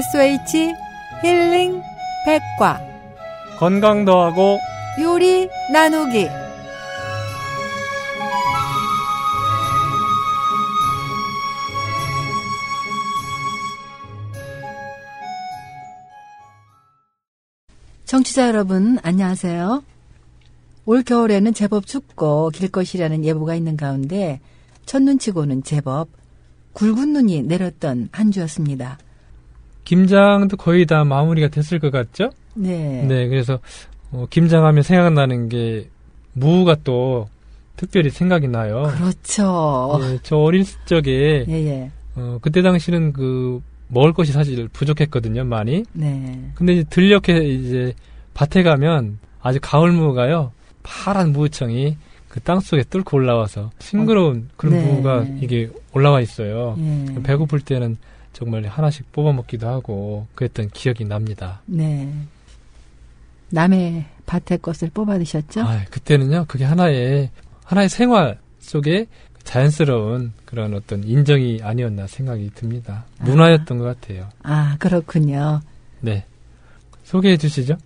SOH 힐링 백과 건강 더하고 요리 나누기 청취자 여러분 안녕하세요. 올 겨울에는 제법 춥고 길 것이라는 예보가 있는 가운데 첫눈치고는 제법 굵은 눈이 내렸던 한 주였습니다. 김장도 거의 다 마무리가 됐을 것 같죠? 네. 네, 그래서 어, 김장하면 생각나는 게 무가 또 특별히 생각이 나요. 그렇죠. 예, 저 어린 적에 예, 예. 어, 그때 당시는 그 먹을 것이 사실 부족했거든요, 많이. 네. 근데 이제 들녘에 이제 밭에 가면 아주 가을 무가요. 파란 무청이 그 땅 속에 뚫고 올라와서 싱그러운 그런 네. 무가 이게 올라와 있어요. 예. 배고플 때는 정말 하나씩 뽑아 먹기도 하고 그랬던 기억이 납니다. 네. 남의 밭의 것을 뽑아 드셨죠? 아, 그때는요, 그게 하나의, 하나의 생활 속에 자연스러운 그런 어떤 인정이 아니었나 생각이 듭니다. 아. 문화였던 것 같아요. 아, 그렇군요. 네. 소개해 주시죠.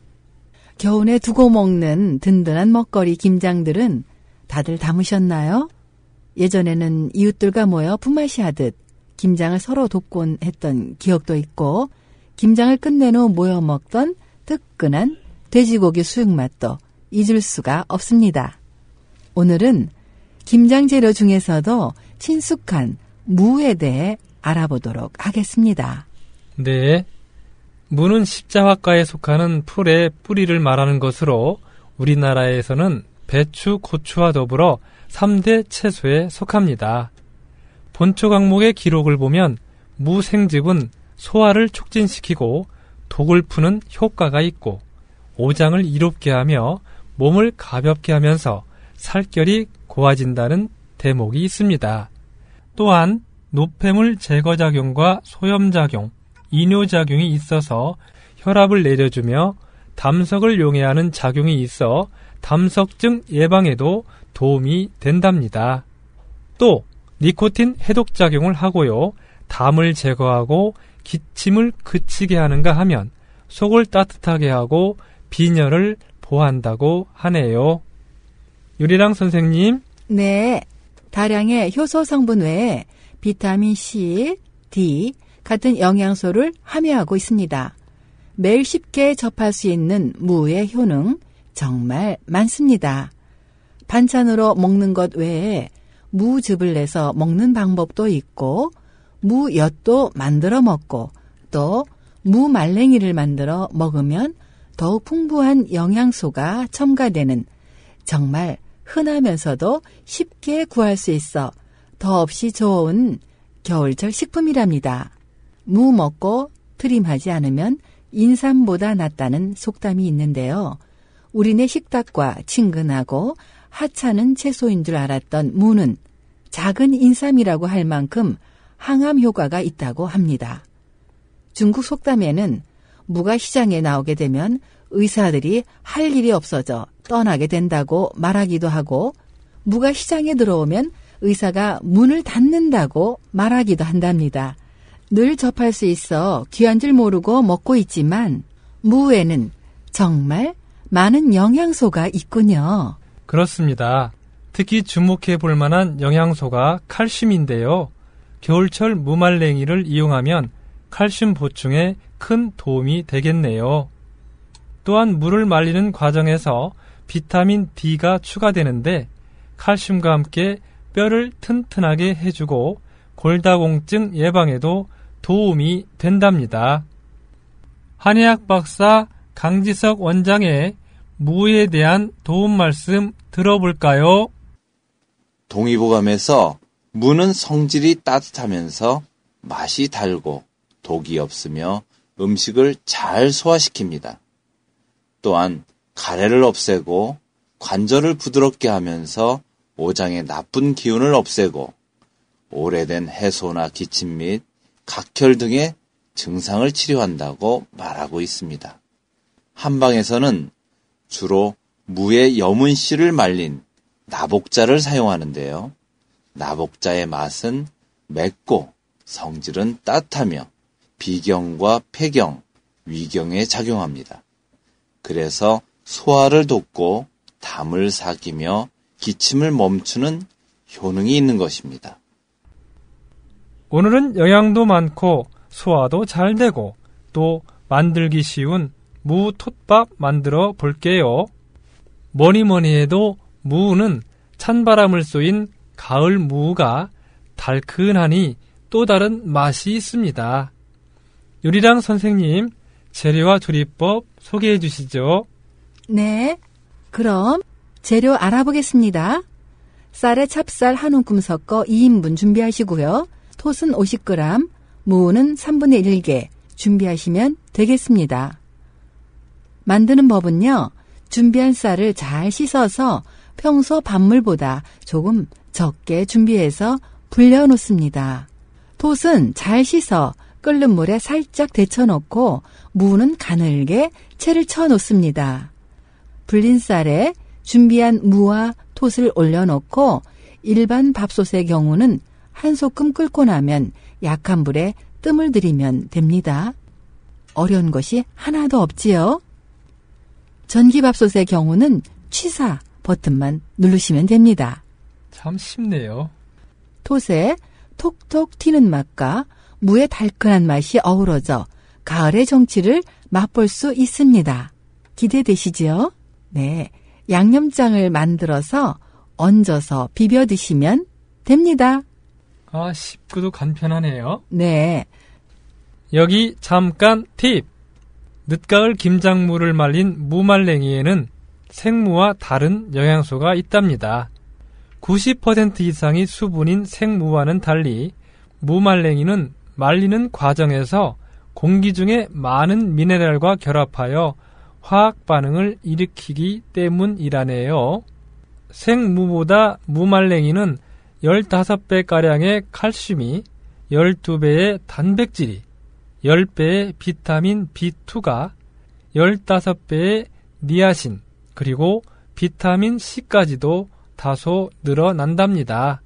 겨우내 두고 먹는 든든한 먹거리 김장들은 다들 담으셨나요? 예전에는 이웃들과 모여 품맛이 하듯 김장을 서로 돕곤 했던 기억도 있고 김장을 끝낸 후 모여 먹던 뜨끈한 돼지고기 수육 맛도 잊을 수가 없습니다. 오늘은 김장 재료 중에서도 친숙한 무에 대해 알아보도록 하겠습니다. 네. 무는 십자화과에 속하는 풀의 뿌리를 말하는 것으로 우리나라에서는 배추, 고추와 더불어 3대 채소에 속합니다. 본초 강목의 기록을 보면 무 생즙은 소화를 촉진시키고 독을 푸는 효과가 있고 오장을 이롭게 하며 몸을 가볍게 하면서 살결이 고와진다는 대목이 있습니다. 또한 노폐물 제거 작용과 소염 작용, 이뇨 작용이 있어서 혈압을 내려주며 담석을 용해하는 작용이 있어 담석증 예방에도 도움이 된답니다. 또 니코틴 해독 작용을 하고요. 담을 제거하고 기침을 그치게 하는가 하면 속을 따뜻하게 하고 빈혈을 보한다고 하네요. 유리랑 선생님, 네. 다량의 효소 성분 외에 비타민 C, D 같은 영양소를 함유하고 있습니다. 매일 쉽게 접할 수 있는 무의 효능 정말 많습니다. 반찬으로 먹는 것 외에 무즙을 내서 먹는 방법도 있고 무엿도 만들어 먹고 또 무말랭이를 만들어 먹으면 더욱 풍부한 영양소가 첨가되는 정말 흔하면서도 쉽게 구할 수 있어 더없이 좋은 겨울철 식품이랍니다. 무 먹고 트림하지 않으면 인삼보다 낫다는 속담이 있는데요. 우리네 식탁과 친근하고 하찮은 채소인 줄 알았던 무는 작은 인삼이라고 할 만큼 항암 효과가 있다고 합니다. 중국 속담에는 무가 시장에 나오게 되면 의사들이 할 일이 없어져 떠나게 된다고 말하기도 하고 무가 시장에 들어오면 의사가 문을 닫는다고 말하기도 한답니다. 늘 접할 수 있어 귀한 줄 모르고 먹고 있지만 무에는 정말 많은 영양소가 있군요. 그렇습니다. 특히 주목해 볼 만한 영양소가 칼슘인데요. 겨울철 무말랭이를 이용하면 칼슘 보충에 큰 도움이 되겠네요. 또한 물을 말리는 과정에서 비타민 D가 추가되는데 칼슘과 함께 뼈를 튼튼하게 해주고 골다공증 예방에도 도움이 된답니다. 한의학 박사 강지석 원장의 무에 대한 도움 말씀 들어볼까요? 동의보감에서 무는 성질이 따뜻하면서 맛이 달고 독이 없으며 음식을 잘 소화시킵니다. 또한 가래를 없애고 관절을 부드럽게 하면서 오장의 나쁜 기운을 없애고 오래된 해소나 기침 및 각혈 등의 증상을 치료한다고 말하고 있습니다. 한방에서는 주로 무의 여문 씨를 말린 나복자를 사용하는데요. 나복자의 맛은 맵고 성질은 따뜻하며 비경과 폐경, 위경에 작용합니다. 그래서 소화를 돕고 담을 사귀며 기침을 멈추는 효능이 있는 것입니다. 오늘은 영양도 많고 소화도 잘 되고 또 만들기 쉬운 무 톳밥 만들어 볼게요. 뭐니 뭐니 해도 무는 찬바람을 쏘인 가을 무가 달큰하니 또 다른 맛이 있습니다. 요리랑 선생님, 재료와 조리법 소개해 주시죠. 네. 그럼 재료 알아보겠습니다. 쌀에 찹쌀 한 움큼 섞어 2인분 준비하시고요. 톳은 50g, 무는 3분의 1개 준비하시면 되겠습니다. 만드는 법은요. 준비한 쌀을 잘 씻어서 평소 밥물보다 조금 적게 준비해서 불려 놓습니다. 톳은 잘 씻어 끓는 물에 살짝 데쳐 놓고 무는 가늘게 채를 쳐 놓습니다. 불린 쌀에 준비한 무와 톳을 올려놓고 일반 밥솥의 경우는 한 소끔 끓고 나면 약한 불에 뜸을 들이면 됩니다. 어려운 것이 하나도 없지요. 전기밥솥의 경우는 취사 버튼만 누르시면 됩니다. 참 쉽네요. 톳에 톡톡 튀는 맛과 무의 달큰한 맛이 어우러져 가을의 정취를 맛볼 수 있습니다. 기대되시지요? 네. 양념장을 만들어서 얹어서 비벼 드시면 됩니다. 아, 쉽고도 간편하네요. 네. 여기 잠깐 팁! 늦가을 김장무를 말린 무말랭이에는 생무와 다른 영양소가 있답니다. 90% 이상이 수분인 생무와는 달리 무말랭이는 말리는 과정에서 공기 중에 많은 미네랄과 결합하여 화학 반응을 일으키기 때문이라네요. 생무보다 무말랭이는 15배가량의 칼슘이 12배의 단백질이 10배의 비타민 B2가 15배의 니아신 그리고 비타민 C까지도 다소 늘어난답니다.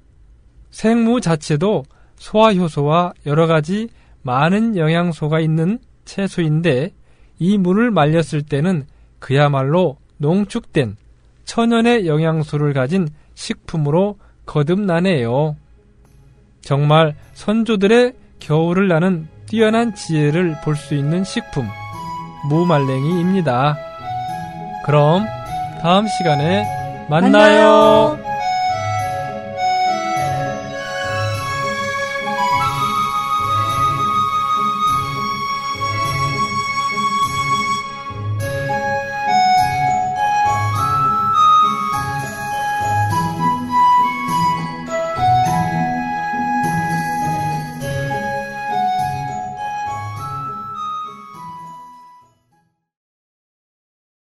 생무 자체도 소화효소와 여러 가지 많은 영양소가 있는 채소인데 이 물을 말렸을 때는 그야말로 농축된 천연의 영양소를 가진 식품으로 거듭나네요. 정말 선조들의 겨울을 나는 뛰어난 지혜를 볼 수 있는 식품, 무말랭이입니다. 그럼 다음 시간에 만나요. 만나요.